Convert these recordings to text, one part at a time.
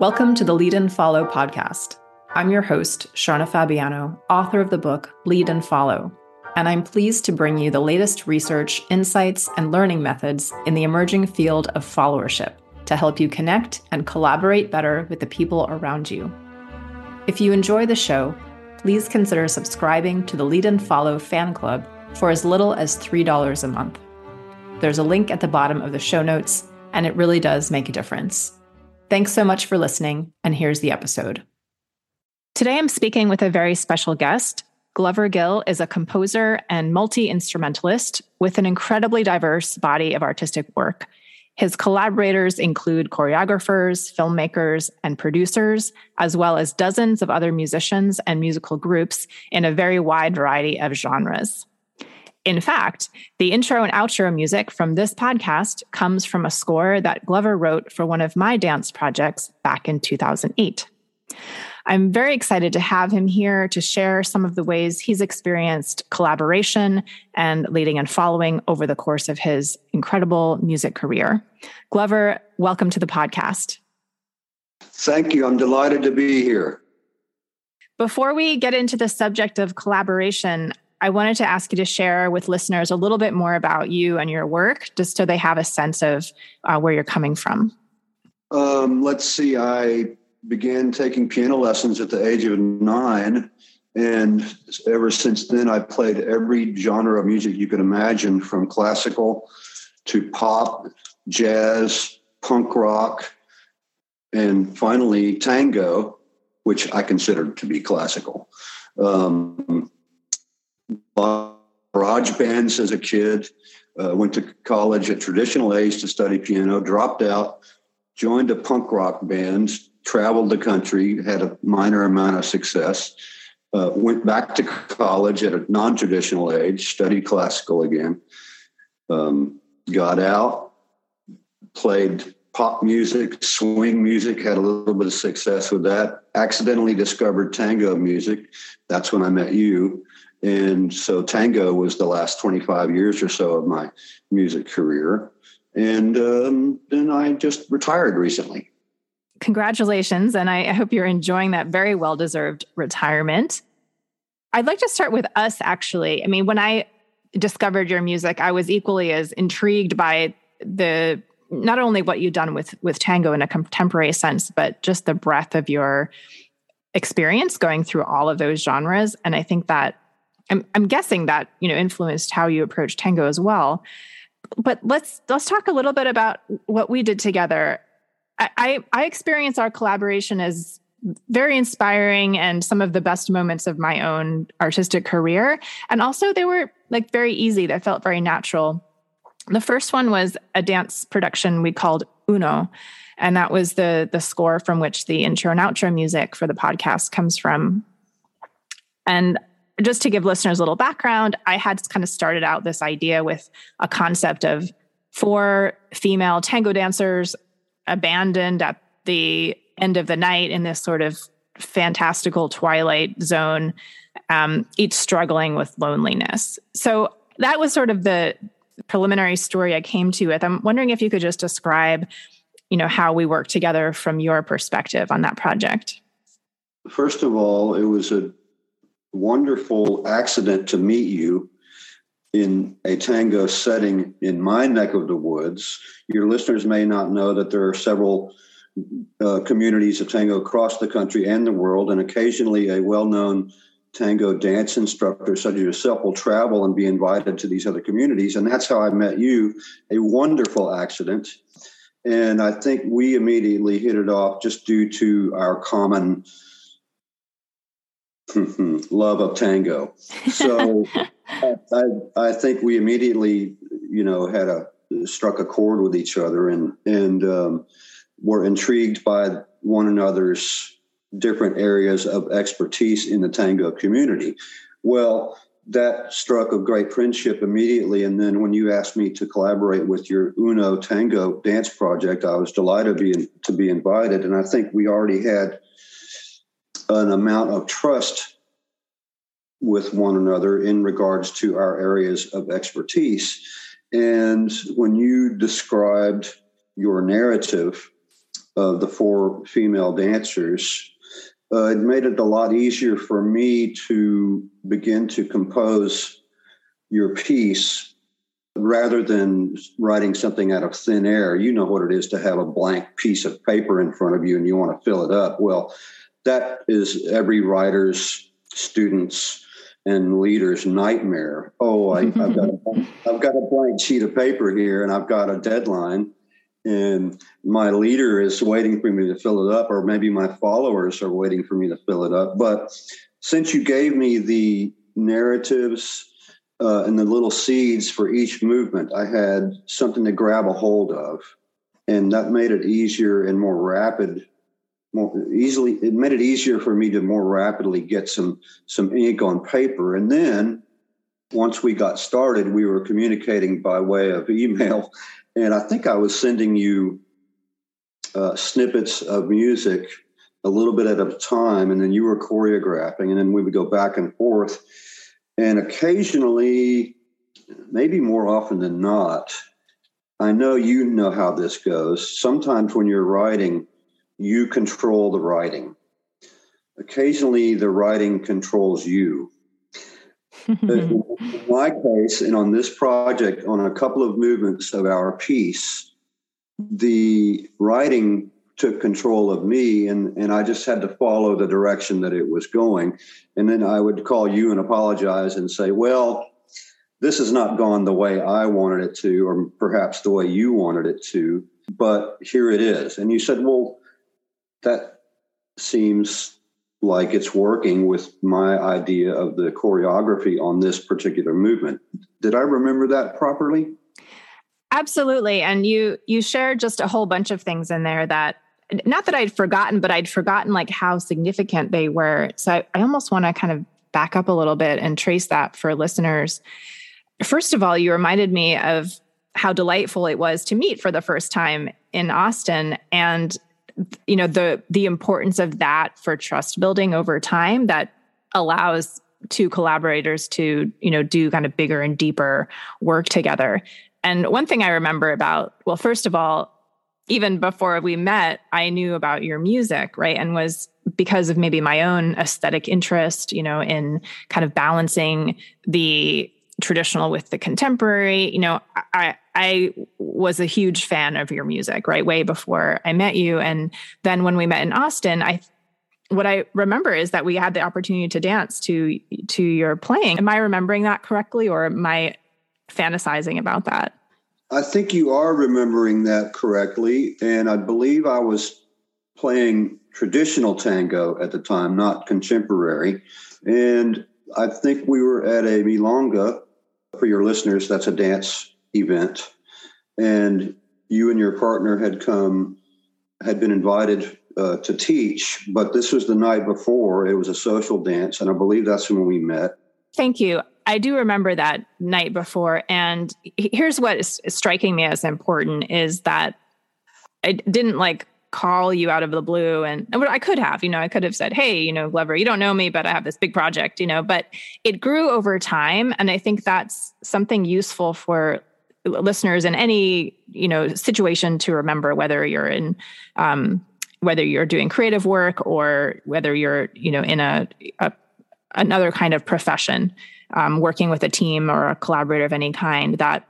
Welcome to the Lead and Follow podcast. I'm your host, Sharna Fabiano, author of the book Lead and Follow, and I'm pleased to bring you the latest research, insights, and learning methods in the emerging field of followership to help you connect and collaborate better with the people around you. If you enjoy the show, please consider subscribing to the Lead and Follow fan club for as little as $3 a month. There's a link at the bottom of the show notes, and it really does make a difference. Thanks so much for listening, and here's the episode. Today I'm speaking with a very special guest. Glover Gill is a composer and multi instrumentalist with an incredibly diverse body of artistic work. His collaborators include choreographers, filmmakers, and producers, as well as dozens of other musicians and musical groups in a very wide variety of genres. In fact, the intro and outro music from this podcast comes from a score that Glover wrote for one of my dance projects back in 2008. I'm very excited to have him here to share some of the ways he's experienced collaboration and leading and following over the course of his incredible music career. Glover, welcome to the podcast. Thank you. I'm delighted to be here. Before we get into the subject of collaboration, I wanted to ask you to share with listeners a little bit more about you and your work, just so they have a sense of uh, where you're coming from. Um, let's see. I began taking piano lessons at the age of nine. And ever since then, I've played every genre of music you could imagine from classical to pop, jazz, punk rock, and finally tango, which I considered to be classical. Um, garage bands as a kid, uh, went to college at traditional age to study piano, dropped out, joined a punk rock band, traveled the country, had a minor amount of success, uh, went back to college at a non traditional age, studied classical again, um, got out, played pop music, swing music, had a little bit of success with that, accidentally discovered tango music. That's when I met you. And so tango was the last 25 years or so of my music career. And um, then I just retired recently congratulations. And I hope you're enjoying that very well deserved retirement. I'd like to start with us, actually. I mean, when I discovered your music, I was equally as intrigued by the not only what you've done with with tango in a contemporary sense, but just the breadth of your experience going through all of those genres. And I think that I'm, I'm guessing that you know influenced how you approach tango as well. But let's let's talk a little bit about what we did together. I, I experience our collaboration as very inspiring and some of the best moments of my own artistic career. And also, they were like very easy, they felt very natural. The first one was a dance production we called Uno. And that was the, the score from which the intro and outro music for the podcast comes from. And just to give listeners a little background, I had kind of started out this idea with a concept of four female tango dancers abandoned at the end of the night in this sort of fantastical twilight zone, um, each struggling with loneliness. So that was sort of the preliminary story I came to with. I'm wondering if you could just describe, you know, how we worked together from your perspective on that project. First of all, it was a wonderful accident to meet you in a tango setting in my neck of the woods. Your listeners may not know that there are several uh, communities of tango across the country and the world, and occasionally a well known tango dance instructor such as yourself will travel and be invited to these other communities. And that's how I met you. A wonderful accident. And I think we immediately hit it off just due to our common love of tango. So I, I think we immediately, you know, had a struck a chord with each other and and um, were intrigued by one another's different areas of expertise in the tango community. Well, that struck a great friendship immediately. And then when you asked me to collaborate with your Uno Tango dance project, I was delighted to be, to be invited. And I think we already had an amount of trust with one another in regards to our areas of expertise. And when you described your narrative of the four female dancers, uh, it made it a lot easier for me to begin to compose your piece rather than writing something out of thin air. You know what it is to have a blank piece of paper in front of you and you want to fill it up. Well, that is every writer's, student's, and leader's nightmare. Oh, I, have got a, I've got a blank sheet of paper here, and I've got a deadline, and my leader is waiting for me to fill it up, or maybe my followers are waiting for me to fill it up. But since you gave me the narratives uh, and the little seeds for each movement, I had something to grab a hold of, and that made it easier and more rapid more easily it made it easier for me to more rapidly get some some ink on paper. And then once we got started we were communicating by way of email. And i think i was sending you uh, snippets of music a little bit at a time and then you were choreographing and then we would go back and forth. And occasionally maybe more often than not i know you know how this goes. Sometimes when you're writing you control the writing. Occasionally, the writing controls you. in my case, and on this project, on a couple of movements of our piece, the writing took control of me, and, and I just had to follow the direction that it was going. And then I would call you and apologize and say, Well, this has not gone the way I wanted it to, or perhaps the way you wanted it to, but here it is. And you said, Well, that seems like it's working with my idea of the choreography on this particular movement. Did I remember that properly? Absolutely. And you you shared just a whole bunch of things in there that not that I'd forgotten, but I'd forgotten like how significant they were. So I, I almost want to kind of back up a little bit and trace that for listeners. First of all, you reminded me of how delightful it was to meet for the first time in Austin and you know the the importance of that for trust building over time that allows two collaborators to you know do kind of bigger and deeper work together. And one thing i remember about well first of all even before we met i knew about your music right? And was because of maybe my own aesthetic interest you know in kind of balancing the traditional with the contemporary. You know i i was a huge fan of your music right way before i met you. And then when we met in austin i what i remember is that we had the opportunity to dance to to your playing. Am i remembering that correctly or am i fantasizing about that? I think you are remembering that correctly. And i believe i was playing traditional tango at the time not contemporary. And I think we were at a milonga. For your listeners, that's a dance event. And you and your partner had come, had been invited uh, to teach, but this was the night before. It was a social dance. And I believe that's when we met. Thank you. I do remember that night before. And here's what is striking me as important is that I didn't like call you out of the blue and I could have, you know, I could have said, "Hey, you know, Glover, you don't know me, but I have this big project," you know, but it grew over time and I think that's something useful for listeners in any, you know, situation to remember whether you're in um, whether you're doing creative work or whether you're, you know, in a, a another kind of profession, um, working with a team or a collaborator of any kind that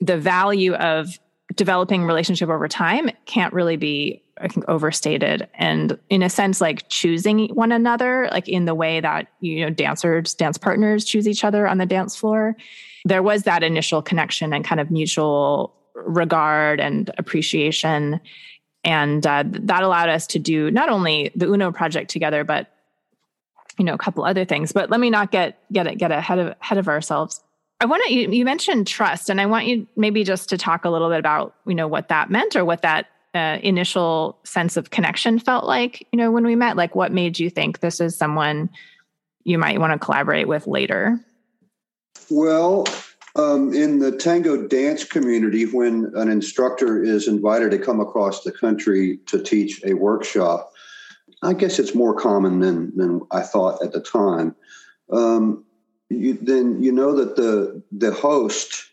the value of developing relationship over time can't really be i think overstated. And in a sense like choosing one another like in the way that you know dancers dance partners choose each other on the dance floor there was that initial connection and kind of mutual regard and appreciation and uh, that allowed us to do not only the uno project together but you know a couple other things but let me not get get get ahead of ahead of ourselves I want to, you, you, mentioned trust, and I want you maybe just to talk a little bit about, you know, what that meant or what that uh, initial sense of connection felt like, you know, when we met. Like, what made you think this is someone you might want to collaborate with later? Well, um, in the tango dance community, when an instructor is invited to come across the country to teach a workshop, I guess it's more common than than I thought at the time. Um, you, then you know that the the host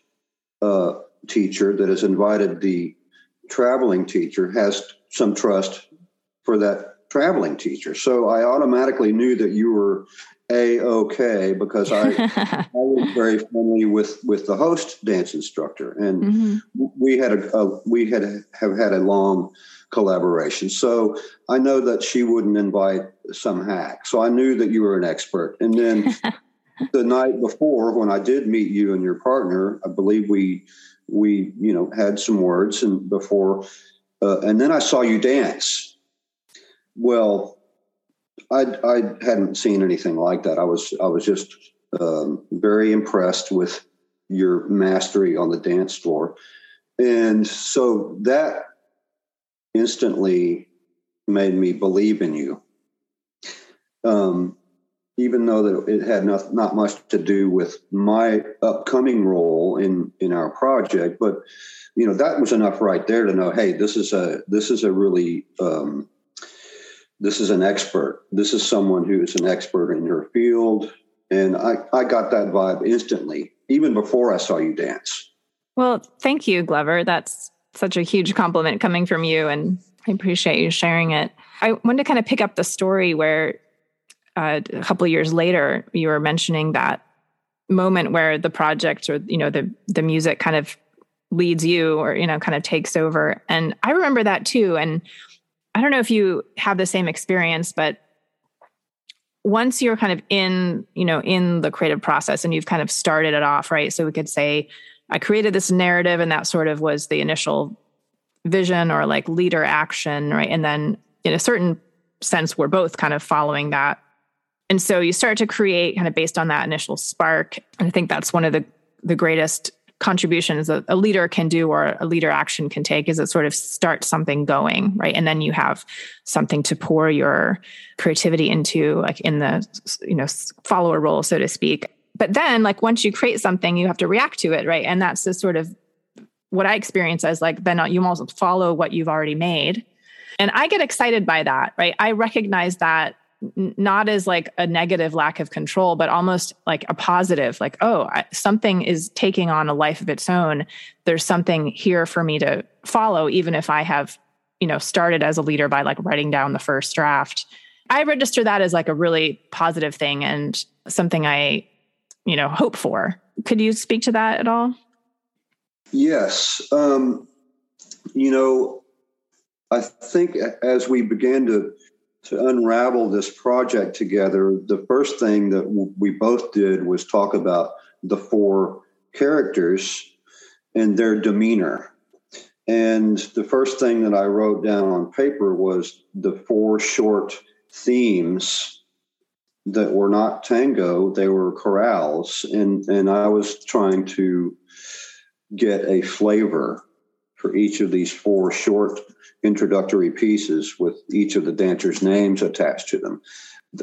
uh, teacher that has invited the traveling teacher has some trust for that traveling teacher. So I automatically knew that you were a okay because I, I was very friendly with with the host dance instructor, and mm-hmm. we had a, a, we had have had a long collaboration. So I know that she wouldn't invite some hack. So I knew that you were an expert. And then the night before, when I did meet you and your partner, I believe we we you know had some words and before, uh, and then I saw you dance. Well, I I hadn't seen anything like that. I was I was just um, very impressed with your mastery on the dance floor, and so that instantly made me believe in you. Um, even though that it had not, not much to do with my upcoming role in in our project, but you know that was enough right there to know, hey, this is a this is a really um, this is an expert. This is someone who is an expert in your field, and I I got that vibe instantly, even before I saw you dance. Well, thank you, Glover. That's such a huge compliment coming from you, and I appreciate you sharing it. I wanted to kind of pick up the story where uh, a couple years later you were mentioning that moment where the project or you know the the music kind of leads you or you know kind of takes over and i remember that too and i don't know if you have the same experience but once you're kind of in you know in the creative process and you've kind of started it off right so we could say I created this narrative and that sort of was the initial vision or like leader action, right? And then in a certain sense, we're both kind of following that. And so you start to create kind of based on that initial spark. And I think that's one of the the greatest contributions that a leader can do or a leader action can take is it sort of start something going right? And then you have something to pour your creativity into like in the you know follower role so to speak. But then like once you create something you have to react to it right? And that's the sort of what i experience as like then you almost follow what you've already made. And i get excited by that right? I recognize that not as like a negative lack of control but almost like a positive like oh I, something is taking on a life of its own. There's something here for me to follow even if i have you know started as a leader by like writing down the first draft. I register that as like a really positive thing and something i you know hope for. Could you speak to that at all? Yes um, you know i think as we began to to unravel this project together the first thing that we both did was talk about the four characters and their demeanor and the first thing that i wrote down on paper was the four short themes that were not tango, they were chorales. And, and I was trying to get a flavor for each of these four short introductory pieces with each of the dancers' names attached to them.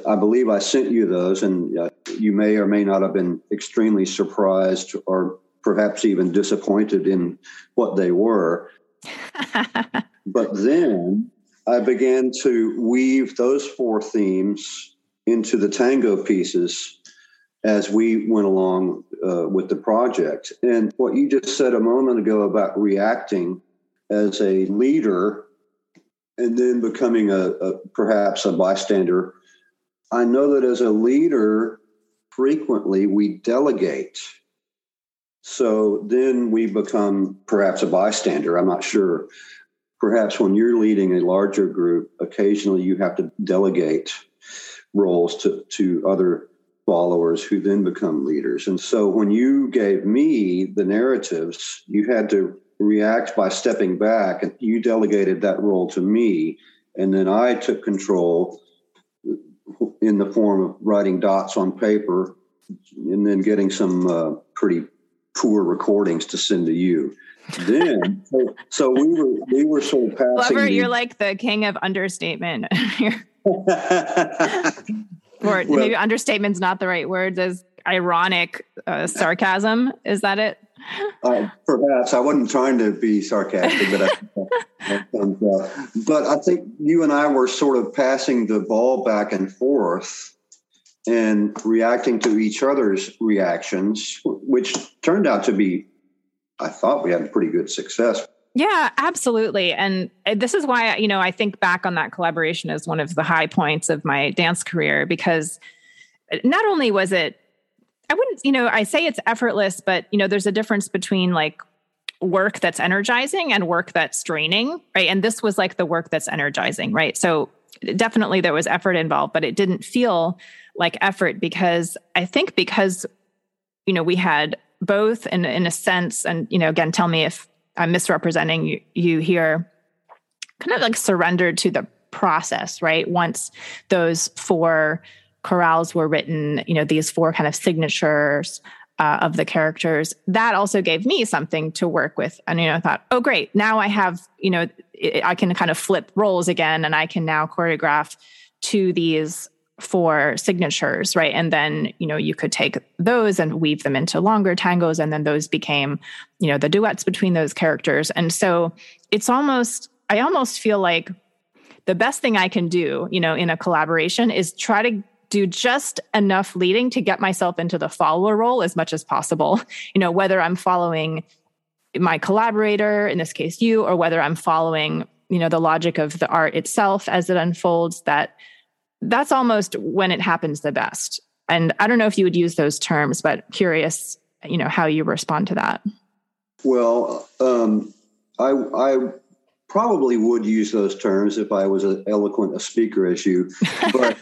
I believe I sent you those, and uh, you may or may not have been extremely surprised or perhaps even disappointed in what they were. but then I began to weave those four themes into the tango pieces as we went along uh, with the project. And what you just said a moment ago about reacting as a leader and then becoming a, a perhaps a bystander, I know that as a leader, frequently we delegate. So then we become perhaps a bystander. I'm not sure. Perhaps when you're leading a larger group, occasionally you have to delegate roles to, to other followers who then become leaders. And so when you gave me the narratives, you had to react by stepping back and you delegated that role to me. And then I took control in the form of writing dots on paper and then getting some uh, pretty poor recordings to send to you. Then, so, so, we were we were sort of passing. Glover, you're like the king of understatement. or well, maybe understatement's not the right word. As ironic uh, sarcasm. Is that it? Uh, perhaps I wasn't trying to be sarcastic, but I, but I think you and I were sort of passing the ball back and forth and reacting to each other's reactions, which turned out to be, I thought we had pretty good success. Yeah, absolutely. And uh, this is why, you know, I think back on that collaboration as one of the high points of my dance career because uh, not only was it, I wouldn't, you know, I say it's effortless, but, you know, there's a difference between like work that's energizing and work that's draining, right? And this was like the work that's energizing, right? So definitely there was effort involved, but it didn't feel like effort because I think because, you know, we had both in, in a sense, and, you know, again, tell me if I'm misrepresenting you, here, kind of like surrendered to the process, right? Once those four chorales were written, you know, these four kind of signatures uh, of the characters, that also gave me something to work with. And, you know, I thought, oh, great. Now I have, you know, I can kind of flip roles again and I can now choreograph to these for signatures, right? And then, you know, you could take those and weave them into longer tangos. And then those became, you know, the duets between those characters. And so it's almost, I almost feel like the best thing I can do, you know, in a collaboration is try to do just enough leading to get myself into the follower role as much as possible. You know, whether I'm following my collaborator, in this case you, or whether I'm following, you know, the logic of the art itself as it unfolds, that that's almost when it happens the best. And I don't know if you would use those terms, but curious, you know, how you respond to that. Well, um, I, I probably would use those terms if I was as eloquent a speaker as you. But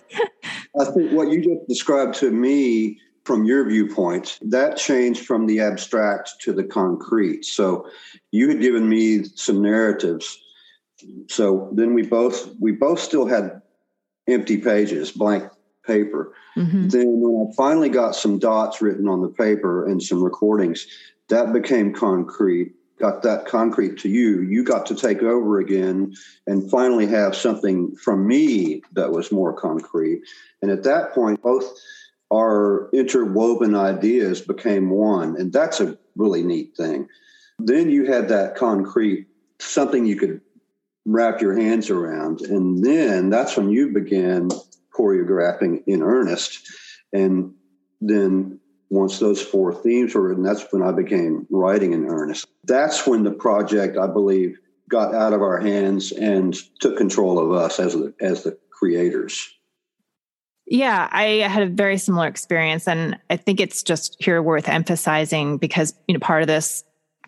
I think what you just described to me from your viewpoint, that changed from the abstract to the concrete. So you had given me some narratives. So then we both we both still had empty pages, blank paper. Mm-hmm. Then when I finally got some dots written on the paper and some recordings, that became concrete. Got that concrete to you. You got to take over again and finally have something from me that was more concrete. And at that point, both our interwoven ideas became one. And that's a really neat thing. Then you had that concrete, something you could wrap your hands around. And then that's when you began choreographing in earnest. And then once those four themes were written, that's when I became writing in earnest. That's when the project, I believe, got out of our hands and took control of us as the, as the creators. Yeah, I had a very similar experience. And I think it's just here worth emphasizing because, you know, part of this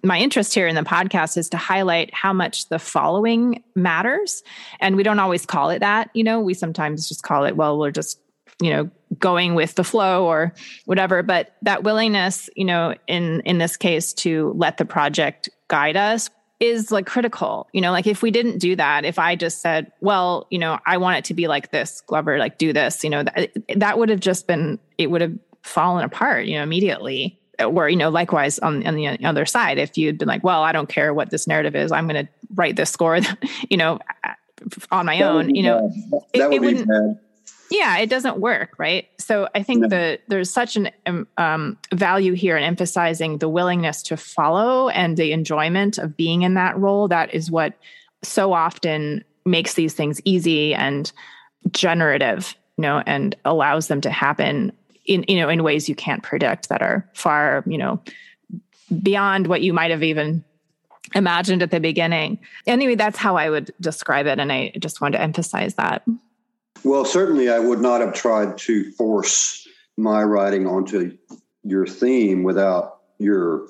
my interest here in the podcast is to highlight how much the following matters. And we don't always call it that. You know, we sometimes just call it, well, we're just, you know, going with the flow or whatever. But that willingness, you know, in in this case to let the project guide us is like critical. You know, like if we didn't do that, if I just said, well, you know, I want it to be like this, Glover, like do this, you know, that, that would have just been, it would have fallen apart, you know, immediately or you know likewise on, on the other side if you'd been like well i don't care what this narrative is i'm going to write this score you know on my that own you know it, that would it be bad. yeah it doesn't work right so i think no. that there's such an um, um, value here in emphasizing the willingness to follow and the enjoyment of being in that role that is what so often makes these things easy and generative you know and allows them to happen in you know in ways you can't predict that are far you know beyond what you might have even imagined at the beginning. Anyway that's how i would describe it and i just wanted to emphasize that. Well certainly i would not have tried to force my writing onto your theme without your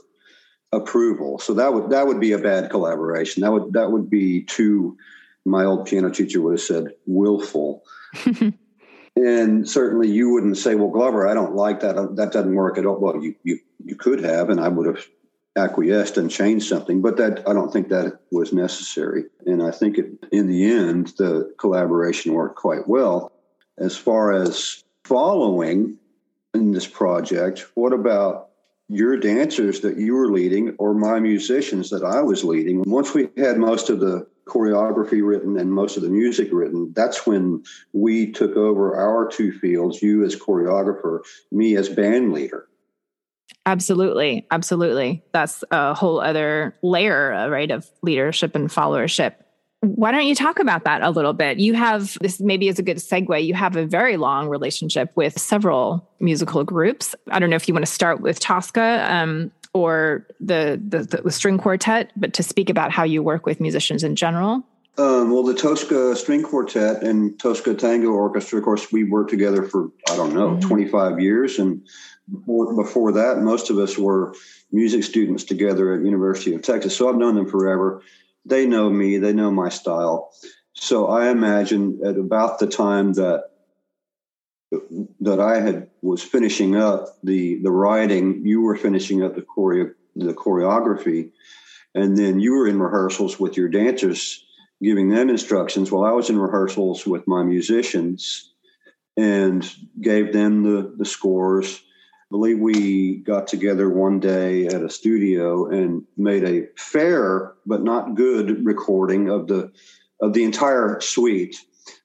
approval. So that would that would be a bad collaboration. That would that would be too my old piano teacher would have said willful and certainly you wouldn't say, well, Glover, I don't like that. That doesn't work at all. Well, you, you, you could have, and I would have acquiesced and changed something, but that I don't think that was necessary. And I think it, in the end, the collaboration worked quite well. As far as following in this project, what about your dancers that you were leading or my musicians that I was leading? Once we had most of the choreography written and most of the music written, that's when we took over our two fields, you as choreographer, me as band leader. Absolutely. Absolutely. That's a whole other layer, uh, right, of leadership and followership. Why don't you talk about that a little bit? You have this maybe is a good segue. You have a very long relationship with several musical groups. I don't know if you want to start with Tosca um, or the, the, the string quartet, but to speak about how you work with musicians in general. Um, well, the Tosca String Quartet and Tosca Tango Orchestra, of course, we worked together for, I don't know, mm-hmm. 25 years. And before, before that, most of us were music students together at University of Texas. So I've known them forever. They know me, they know my style. So I imagine at about the time that that I had was finishing up the the writing, you were finishing up the choreo the choreography, and then you were in rehearsals with your dancers, giving them instructions. While I was in rehearsals with my musicians, and gave them the the scores. I believe we got together one day at a studio and made a fair but not good recording of the of the entire suite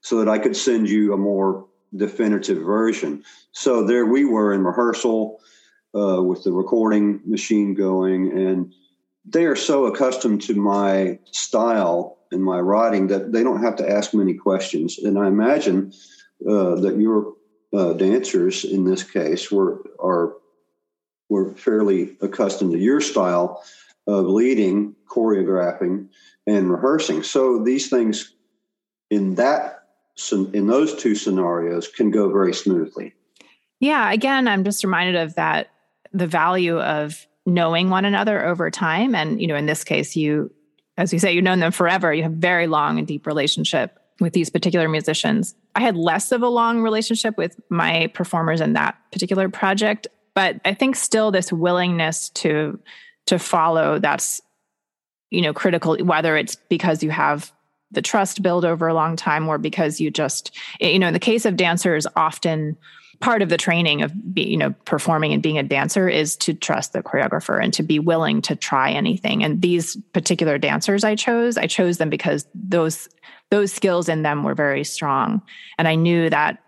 so that I could send you a more definitive version. So there we were in rehearsal uh, with the recording machine going, and they are so accustomed to my style and my writing that they don't have to ask many questions. And I imagine uh, that your uh, dancers in this case were are were fairly accustomed to your style of leading, choreographing, and rehearsing. So these things in that in those two scenarios can go very smoothly. Yeah, again, I'm just reminded of that the value of knowing one another over time. And you know in this case you as you say you've known them forever. You have very long and deep relationship with these particular musicians. I had less of a long relationship with my performers in that particular project but i think still this willingness to to follow that's you know critical whether it's because you have the trust build over a long time or because you just you know in the case of dancers often part of the training of be, you know performing and being a dancer is to trust the choreographer and to be willing to try anything. And these particular dancers i chose i chose them because those those skills in them were very strong. And i knew that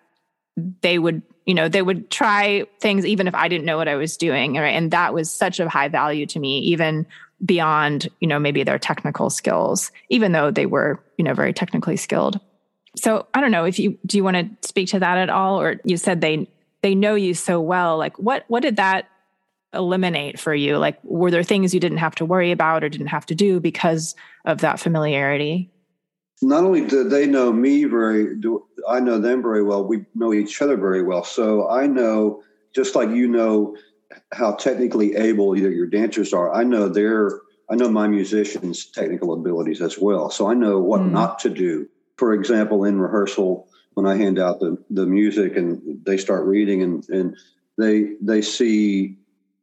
they would you know they would try things even if i didn't know what i was doing right? And that was such a high value to me even beyond you know maybe their technical skills even though they were you know very technically skilled. So i don't know if you do you want to speak to that at all? Or you said they they know you so well. Like what what did that eliminate for you? Like were there things you didn't have to worry about or didn't have to do because of that familiarity? Not only do they know me very do i know them very well. We know each other very well. So i know just like you know how technically able either your dancers are. I know their I know my musicians' technical abilities as well. So I know what mm. not to do. For example, in rehearsal, when I hand out the, the music and they start reading and, and they they see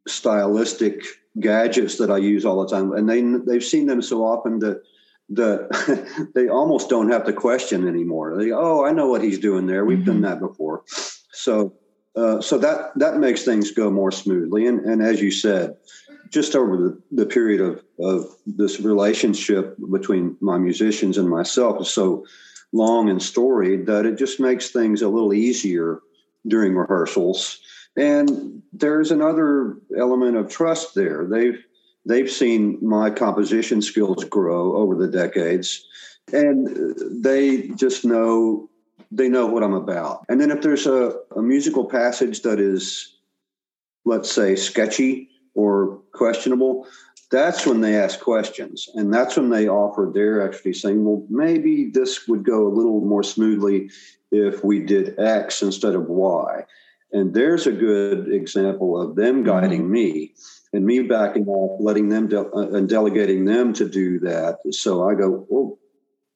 stylistic gadgets that I use all the time, and they they've seen them so often that that they almost don't have to question anymore. They oh, I know what he's doing there. We've mm-hmm. done that before. So uh, so that that makes things go more smoothly. And, and as you said, just over the, the period of, of this relationship between my musicians and myself is so long and storied that it just makes things a little easier during rehearsals. And there's another element of trust there. They've they've seen my composition skills grow over the decades, and they just know they know what I'm about. And then if there's a, a musical passage that is, let's say, sketchy or questionable, that's when they ask questions. And that's when they offer their actually saying, well, maybe this would go a little more smoothly if we did X instead of Y. And there's a good example of them mm-hmm. guiding mm-hmm. me and me backing off, letting them de- uh, and delegating them to do that. So I go, well,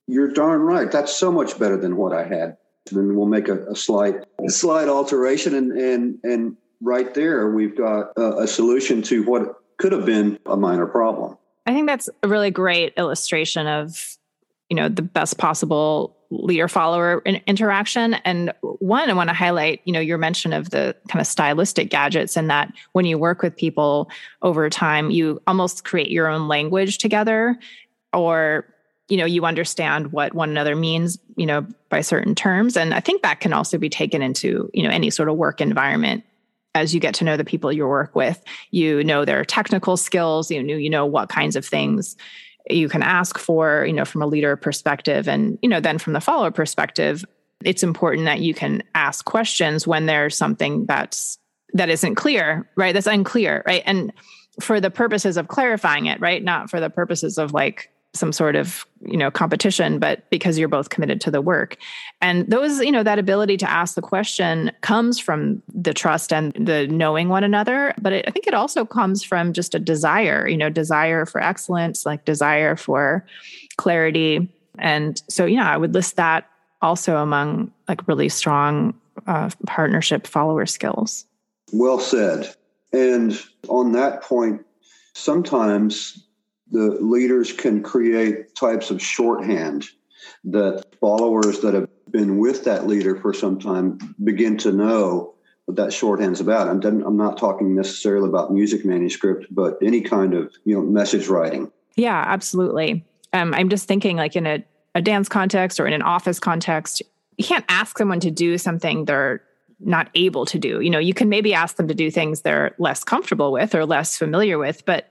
you're darn right. That's so much better than what I had then we'll make a, a slight slight alteration, and and and right there we've got a, a solution to what could have been a minor problem. I think that's a really great illustration of you know the best possible leader follower interaction and one i want to highlight you know your mention of the kind of stylistic gadgets and that when you work with people over time you almost create your own language together or you know you understand what one another means you know by certain terms. And i think that can also be taken into you know any sort of work environment. As you get to know the people you work with you know their technical skills you know you know what kinds of things you can ask for you know from a leader perspective. And you know then from the follower perspective it's important that you can ask questions when there's something that's that isn't clear right? That's unclear right? And for the purposes of clarifying it, right? Not for the purposes of like some sort of you know competition but because you're both committed to the work. And those you know that ability to ask the question comes from the trust and the knowing one another but it, i think it also comes from just a desire you know desire for excellence like desire for clarity. And so yeah i would list that also among like really strong uh, partnership follower skills. Well said. And on that point sometimes the leaders can create types of shorthand that followers that have been with that leader for some time begin to know what that shorthand's about. And I'm not talking necessarily about music manuscript, but any kind of you know message writing. Yeah, absolutely. Um, I'm just thinking like in a, a dance context or in an office context, you can't ask someone to do something they're not able to do. You know, you can maybe ask them to do things they're less comfortable with or less familiar with, but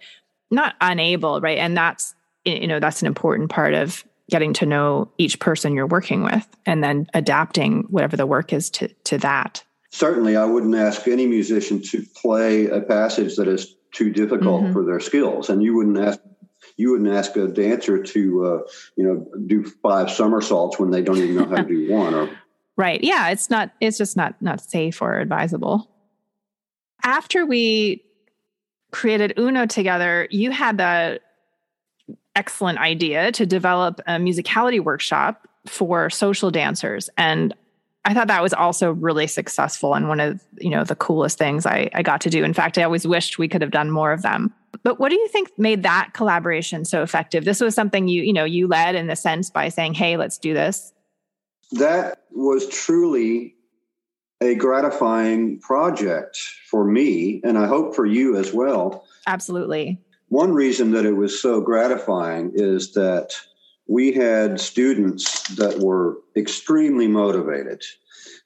not unable, right? And that's you know that's an important part of getting to know each person you're working with and then adapting whatever the work is to to that. Certainly, I wouldn't ask any musician to play a passage that is too difficult mm-hmm. for their skills, and you wouldn't ask you wouldn't ask a dancer to uh, you know do five somersaults when they don't even know how to do one. Or right, yeah, it's not it's just not not safe or advisable. After we created Uno together, you had the excellent idea to develop a musicality workshop for social dancers. And I thought that was also really successful and one of you know the coolest things I, I got to do. In fact, I always wished we could have done more of them. But what do you think made that collaboration so effective? This was something you you know you led in the sense by saying, "Hey, let's do this." That was truly a gratifying project for me, and I hope for you as well. Absolutely. One reason that it was so gratifying is that we had students that were extremely motivated.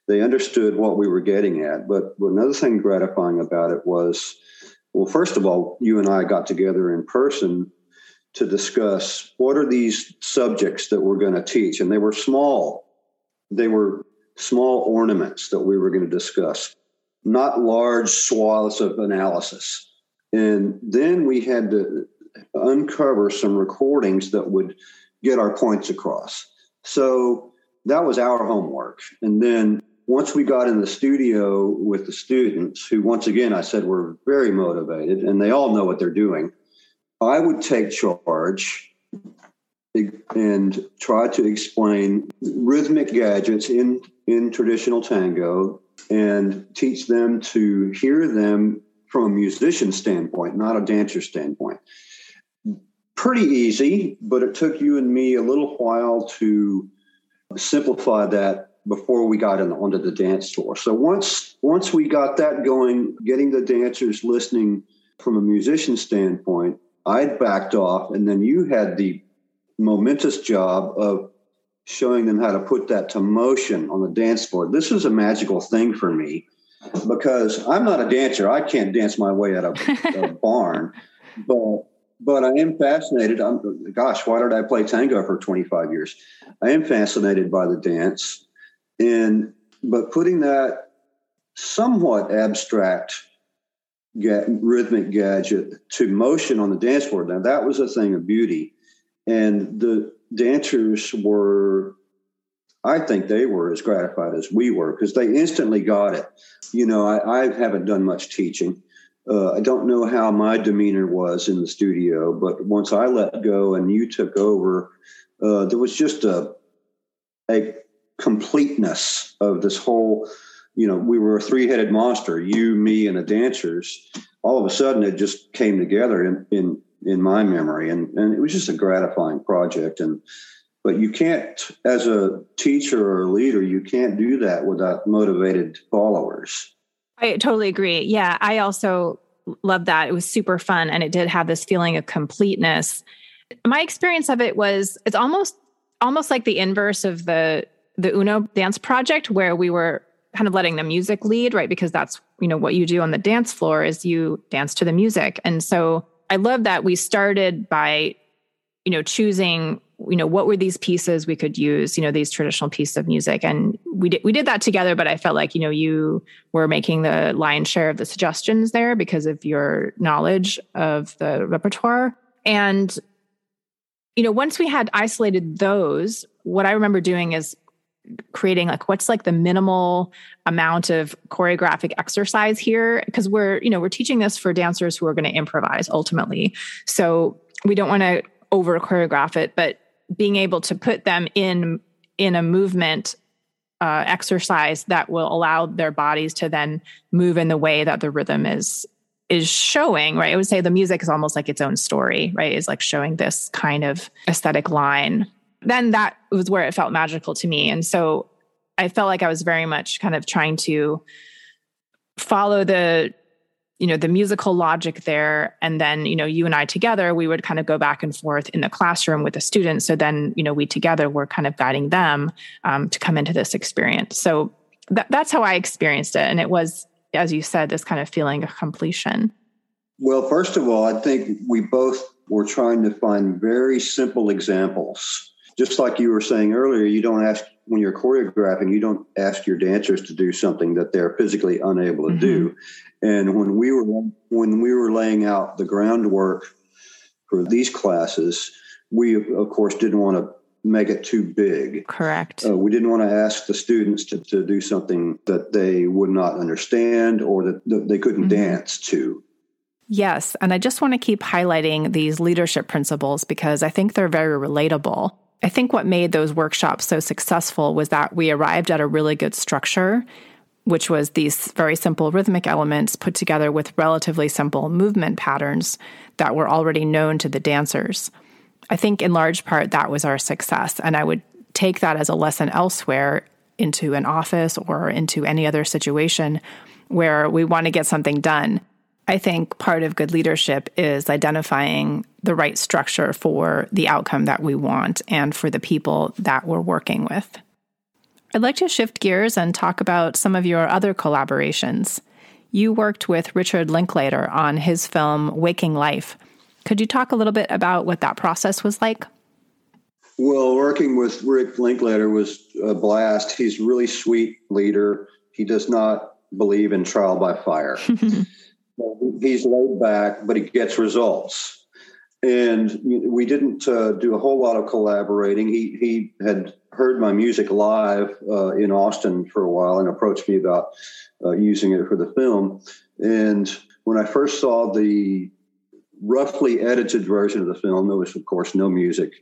They understood what we were getting at. But another thing gratifying about it was well, first of all, you and I got together in person to discuss what are these subjects that we're going to teach. And they were small, they were small ornaments that we were going to discuss, not large swaths of analysis. And then we had to uncover some recordings that would get our points across. So that was our homework. And then once we got in the studio with the students, who once again I said were very motivated and they all know what they're doing, I would take charge and try to explain rhythmic gadgets in, in traditional tango and teach them to hear them from a musician standpoint, not a dancer standpoint. Pretty easy, but it took you and me a little while to simplify that before we got in, onto the dance floor. So once once we got that going, getting the dancers listening from a musician standpoint, I'd backed off, and then you had the momentous job of showing them how to put that to motion on the dance floor. This was a magical thing for me because I'm not a dancer. I can't dance my way out of a barn, but but I am fascinated. I'm, gosh, why did I play tango for 25 years? I am fascinated by the dance, and but putting that somewhat abstract ga- rhythmic gadget to motion on the dance floor. Now that was a thing of beauty and the dancers were, I think they were as gratified as we were because they instantly got it. You know, I, I haven't done much teaching. Uh, I don't know how my demeanor was in the studio, but once I let go and you took over, uh, there was just a a completeness of this whole. You know, we were a three headed monster: you, me, and the dancers. All of a sudden, it just came together in in in my memory, and and it was just a gratifying project. And but you can't, as a teacher or a leader, you can't do that without motivated followers. I totally agree. Yeah, I also love that. It was super fun, and it did have this feeling of completeness. My experience of it was it's almost almost like the inverse of the the Uno dance project, where we were kind of letting the music lead, right? Because that's you know what you do on the dance floor is you dance to the music, and so I love that we started by, you know, choosing, you know, what were these pieces we could use, you know, these traditional pieces of music. And we did we did that together, but I felt like you know you were making the lion's share of the suggestions there because of your knowledge of the repertoire. And you know, once we had isolated those, what I remember doing is creating like what's like the minimal amount of choreographic exercise here? Because we're you know we're teaching this for dancers who are going to improvise ultimately. So we don't want to over choreograph it but being able to put them in in a movement uh, exercise that will allow their bodies to then move in the way that the rhythm is is showing right? I would say the music is almost like its own story right? Is like showing this kind of aesthetic line then that was where it felt magical to me. And so I felt like I was very much kind of trying to follow the you know the musical logic there. And then you know you and i together we would kind of go back and forth in the classroom with the students. So then you know we together were kind of guiding them um, to come into this experience. So that, that's how i experienced it. And it was as you said this kind of feeling of completion. Well first of all i think we both were trying to find very simple examples just like you were saying earlier, you don't ask when you're choreographing, you don't ask your dancers to do something that they're physically unable to mm-hmm. do. And when we were when we were laying out the groundwork for these classes, we of course didn't want to make it too big. Correct. Uh, we didn't want to ask the students to, to do something that they would not understand or that, that they couldn't mm-hmm. dance to. Yes. And I just want to keep highlighting these leadership principles because I think they're very relatable. I think what made those workshops so successful was that we arrived at a really good structure, which was these very simple rhythmic elements put together with relatively simple movement patterns that were already known to the dancers. I think in large part that was our success. And I would take that as a lesson elsewhere into an office or into any other situation where we want to get something done. I think part of good leadership is identifying the right structure for the outcome that we want and for the people that we're working with. I'd like to shift gears and talk about some of your other collaborations. You worked with Richard Linklater on his film Waking Life. Could you talk a little bit about what that process was like? Well, working with Rick Linklater was a blast. He's a really sweet leader. He does not believe in trial by fire. he's laid back, but he gets results. And we didn't uh, do a whole lot of collaborating. He he had heard my music live uh, in Austin for a while and approached me about uh, using it for the film. And when I first saw the roughly edited version of the film, there was of course no music.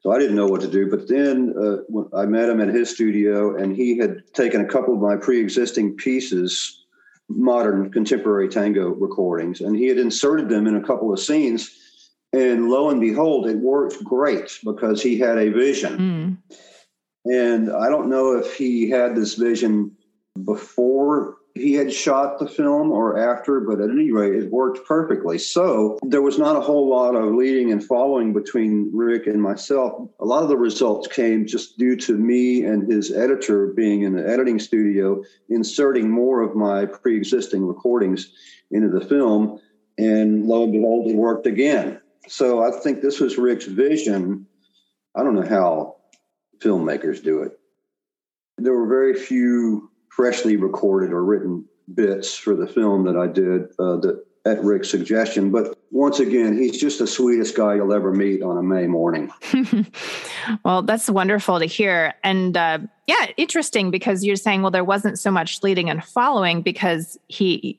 So I didn't know what to do. But then uh, I met him at his studio, and he had taken a couple of my pre-existing pieces modern contemporary tango recordings, and he had inserted them in a couple of scenes. And lo and behold, it worked great because he had a vision. Mm. And I don't know if he had this vision before he had shot the film or after, but at any rate, it worked perfectly. So there was not a whole lot of leading and following between Rick and myself. A lot of the results came just due to me and his editor being in the editing studio, inserting more of my pre existing recordings into the film. And lo and behold, it worked again. So I think this was Rick's vision. I don't know how filmmakers do it. There were very few freshly recorded or written bits for the film that I did uh, that at Rick's suggestion. But once again, he's just the sweetest guy you'll ever meet on a May morning. well, that's wonderful to hear. And uh, yeah, interesting because you're saying, well, there wasn't so much leading and following because he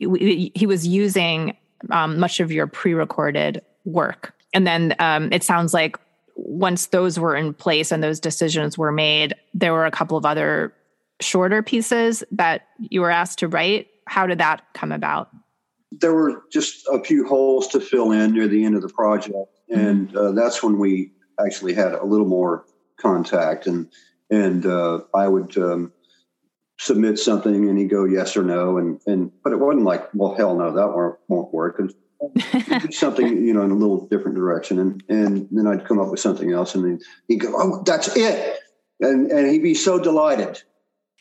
he was using um, much of your pre-recorded work, and then um, it sounds like once those were in place and those decisions were made, there were a couple of other shorter pieces that you were asked to write. How did that come about? There were just a few holes to fill in near the end of the project, mm-hmm. and uh, that's when we actually had a little more contact. and And uh, I would um, submit something, and he'd go yes or no, and and but it wasn't like well hell no that won't, won't work. And something you know in a little different direction, and and then I'd come up with something else, and then he'd go oh that's it, and and he'd be so delighted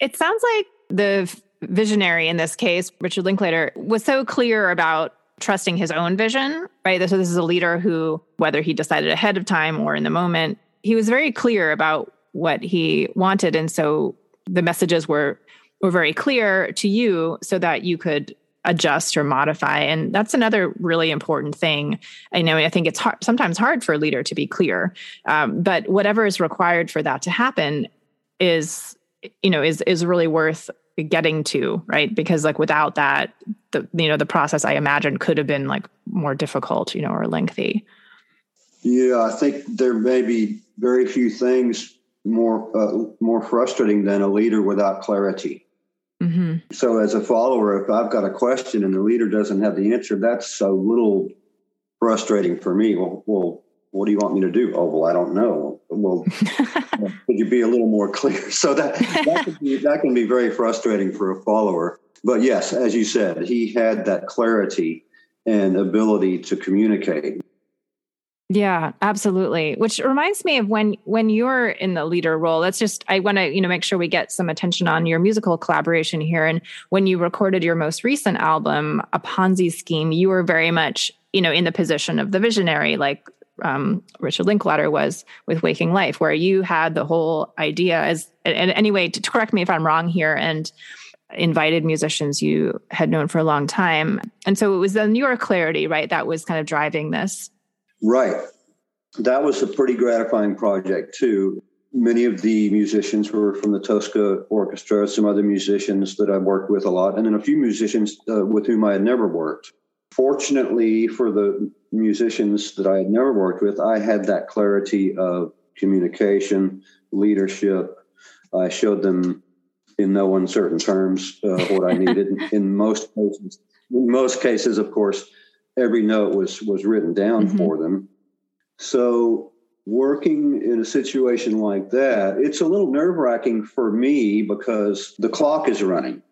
it sounds like the visionary in this case, Richard Linklater, was so clear about trusting his own vision, right? So this is a leader who, whether he decided ahead of time or in the moment, he was very clear about what he wanted. And so the messages were were very clear to you so that you could adjust or modify and that's another really important thing i know i think it's hard, sometimes hard for a leader to be clear um, but whatever is required for that to happen is you know is is really worth getting to right because like without that the you know the process i imagine could have been like more difficult you know or lengthy yeah i think there may be very few things more uh, more frustrating than a leader without clarity Mm-hmm. So, as a follower, if I've got a question and the leader doesn't have the answer, that's a little frustrating for me. Well, well, what do you want me to do? Oh, well, I don't know. Well, could you be a little more clear? So that that can, be, that can be very frustrating for a follower. But yes, as you said, he had that clarity and ability to communicate. Yeah, absolutely. Which reminds me of when when you're in the leader role. Let's just I want to, you know, make sure we get some attention on your musical collaboration here and when you recorded your most recent album, A Ponzi Scheme, you were very much, you know, in the position of the visionary like um, Richard Linklater was with Waking Life, where you had the whole idea as, and anyway, to correct me if I'm wrong here, and invited musicians you had known for a long time. And so it was then your clarity, right, that was kind of driving this. Right. That was a pretty gratifying project, too. Many of the musicians were from the Tosca Orchestra, some other musicians that I've worked with a lot, and then a few musicians uh, with whom I had never worked. Fortunately, for the musicians that I had never worked with, I had that clarity of communication, leadership. I showed them in no uncertain terms uh, what I needed. in most cases, in most cases, of course, every note was was written down mm-hmm. for them. So working in a situation like that, it's a little nerve wracking for me because the clock is running.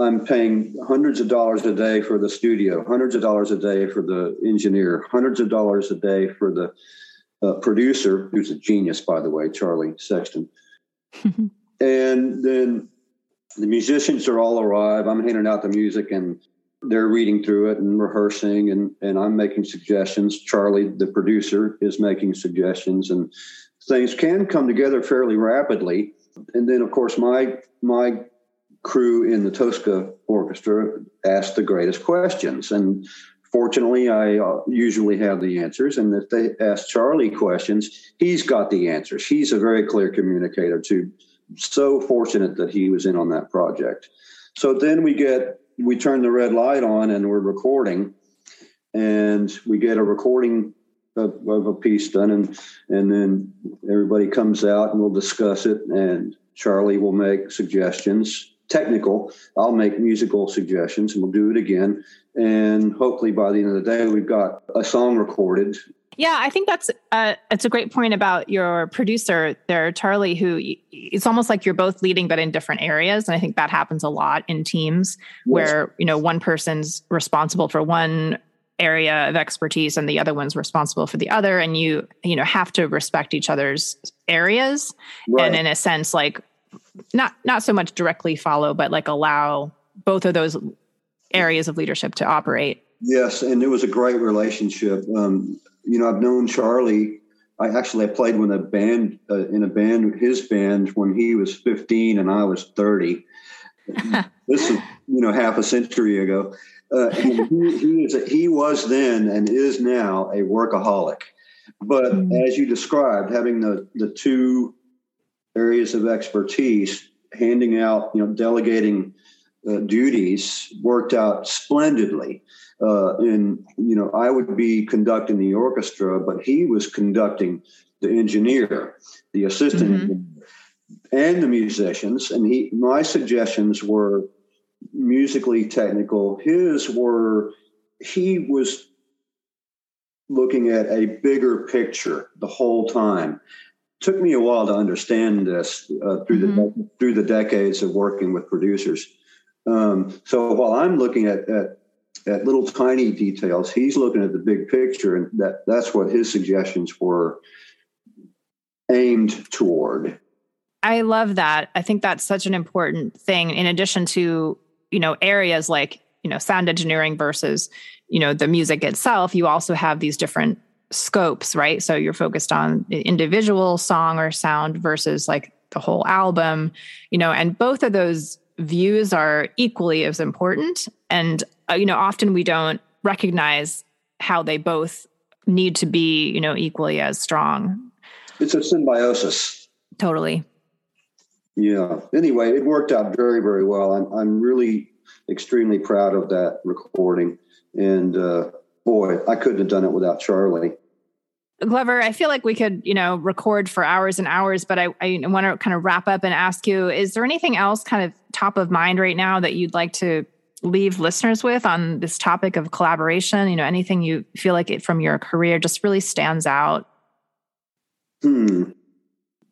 I'm paying hundreds of dollars a day for the studio, hundreds of dollars a day for the engineer, hundreds of dollars a day for the uh, producer, who's a genius, by the way, Charlie Sexton. and then the musicians are all arrive. I'm handing out the music and they're reading through it and rehearsing and, and i'm making suggestions charlie the producer is making suggestions and things can come together fairly rapidly and then of course my my crew in the tosca orchestra ask the greatest questions. And fortunately i uh, usually have the answers. And if they ask charlie questions he's got the answers. He's a very clear communicator too. So fortunate that he was in on that project. So then we get we turn the red light on and we're recording. And we get a recording of, of, a piece done and and then everybody comes out and we'll discuss it and charlie will make suggestions technical i'll make musical suggestions and we'll do it again and hopefully by the end of the day we've got a song recorded yeah, I think that's uh, it's a great point about your producer there, Charlie. Who it's almost like you're both leading, but in different areas, and I think that happens a lot in teams yes. where you know one person's responsible for one area of expertise and the other one's responsible for the other, and you you know have to respect each other's areas, right. and in a sense, like not not so much directly follow, but like allow both of those areas of leadership to operate. Yes, and it was a great relationship. Um, you know, I've known Charlie. I actually I played with a band uh, in a band, with his band, when he was 15 and I was 30. this is you know half a century ago. Uh, he, he, is a, he was then and is now a workaholic. But mm-hmm. as you described, having the the two areas of expertise, handing out, you know, delegating uh, duties worked out splendidly. Uh, and you know, I would be conducting the orchestra, but he was conducting the engineer, the assistant mm-hmm. and the musicians. And he, my suggestions were musically technical. His were he was looking at a bigger picture the whole time. Took me a while to understand this uh, through mm-hmm. the through the decades of working with producers. Um, so while I'm looking at, at at little tiny details, he's looking at the big picture, and that that's what his suggestions were aimed toward. I love that. I think that's such an important thing. In addition to you know areas like you know sound engineering versus you know the music itself, you also have these different scopes, right? So you're focused on individual song or sound versus like the whole album, you know, and both of those views are equally as important. And, uh, you know, often we don't recognize how they both need to be, you know, equally as strong. It's a symbiosis. Totally. Yeah. Anyway, it worked out very, very well. I'm, I'm really extremely proud of that recording. And uh, boy, I couldn't have done it without Charlie. Glover, I feel like we could, you know, record for hours and hours, but I, I want to kind of wrap up and ask you: Is there anything else kind of top of mind right now that you'd like to leave listeners with on this topic of collaboration? You know, anything you feel like it from your career just really stands out? Hmm.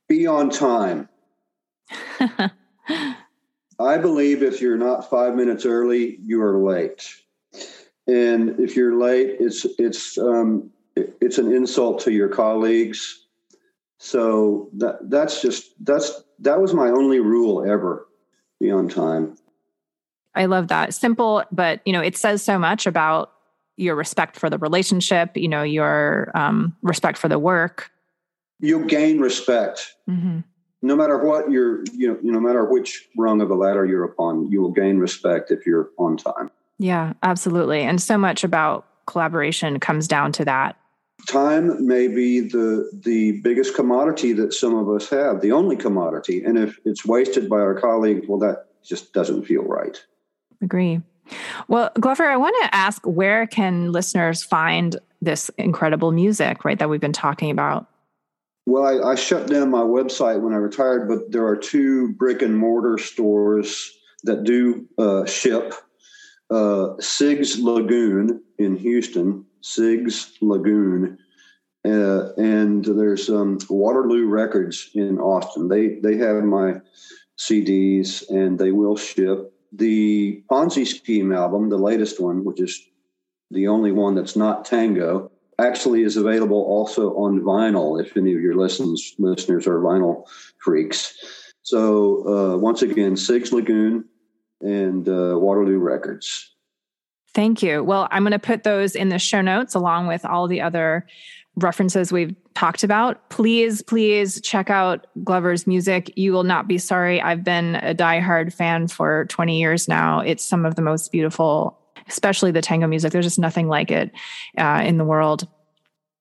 Be on time. I believe if you're not five minutes early, you are late. And if you're late, it's it's um, it's an insult to your colleagues. So that that's just that's that was my only rule ever. Be on time. I love that. Simple, but you know, it says so much about your respect for the relationship. You know, your um, respect for the work. You'll gain respect. Mm-hmm. No matter what you're, you know, no matter which rung of the ladder you're upon, you will gain respect if you're on time. Yeah, absolutely. And so much about collaboration comes down to that. Time may be the the biggest commodity that some of us have, the only commodity. And if it's wasted by our colleagues, well, that just doesn't feel right. Agree. Well, Glover, I want to ask where can listeners find this incredible music, right, that we've been talking about? Well, I, I shut down my website when I retired, but there are two brick and mortar stores that do uh, ship uh, Sig's Lagoon in Houston, Sig's Lagoon, uh, and there's um, Waterloo Records in Austin. They they have my CDs and they will ship the Ponzi Scheme album, the latest one, which is the only one that's not tango, actually is available also on vinyl. If any of your listens listeners are vinyl freaks. So uh, once again, Sig's Lagoon and uh, Waterloo Records. Thank you. Well, I'm going to put those in the show notes along with all the other references we've talked about. Please, please check out Glover's music. You will not be sorry. I've been a diehard fan for 20 years now. It's some of the most beautiful, especially the tango music. There's just nothing like it uh, in the world.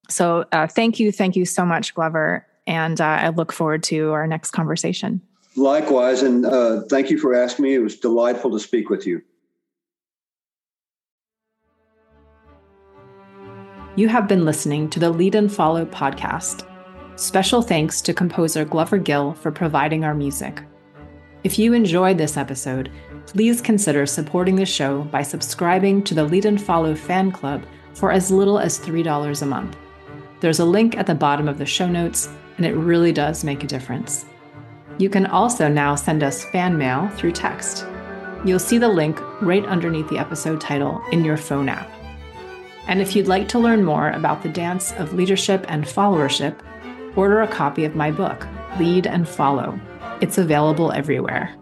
So, uh, thank you. Thank you so much, Glover. And uh, I look forward to our next conversation. Likewise. And uh, thank you for asking me. It was delightful to speak with you. You have been listening to the Lead and Follow podcast. Special thanks to composer Glover Gill for providing our music. If you enjoyed this episode, please consider supporting the show by subscribing to the Lead and Follow fan club for as little as $3 a month. There's a link at the bottom of the show notes, and it really does make a difference. You can also now send us fan mail through text. You'll see the link right underneath the episode title in your phone app. And if you'd like to learn more about the dance of leadership and followership, order a copy of my book, Lead and Follow. It's available everywhere.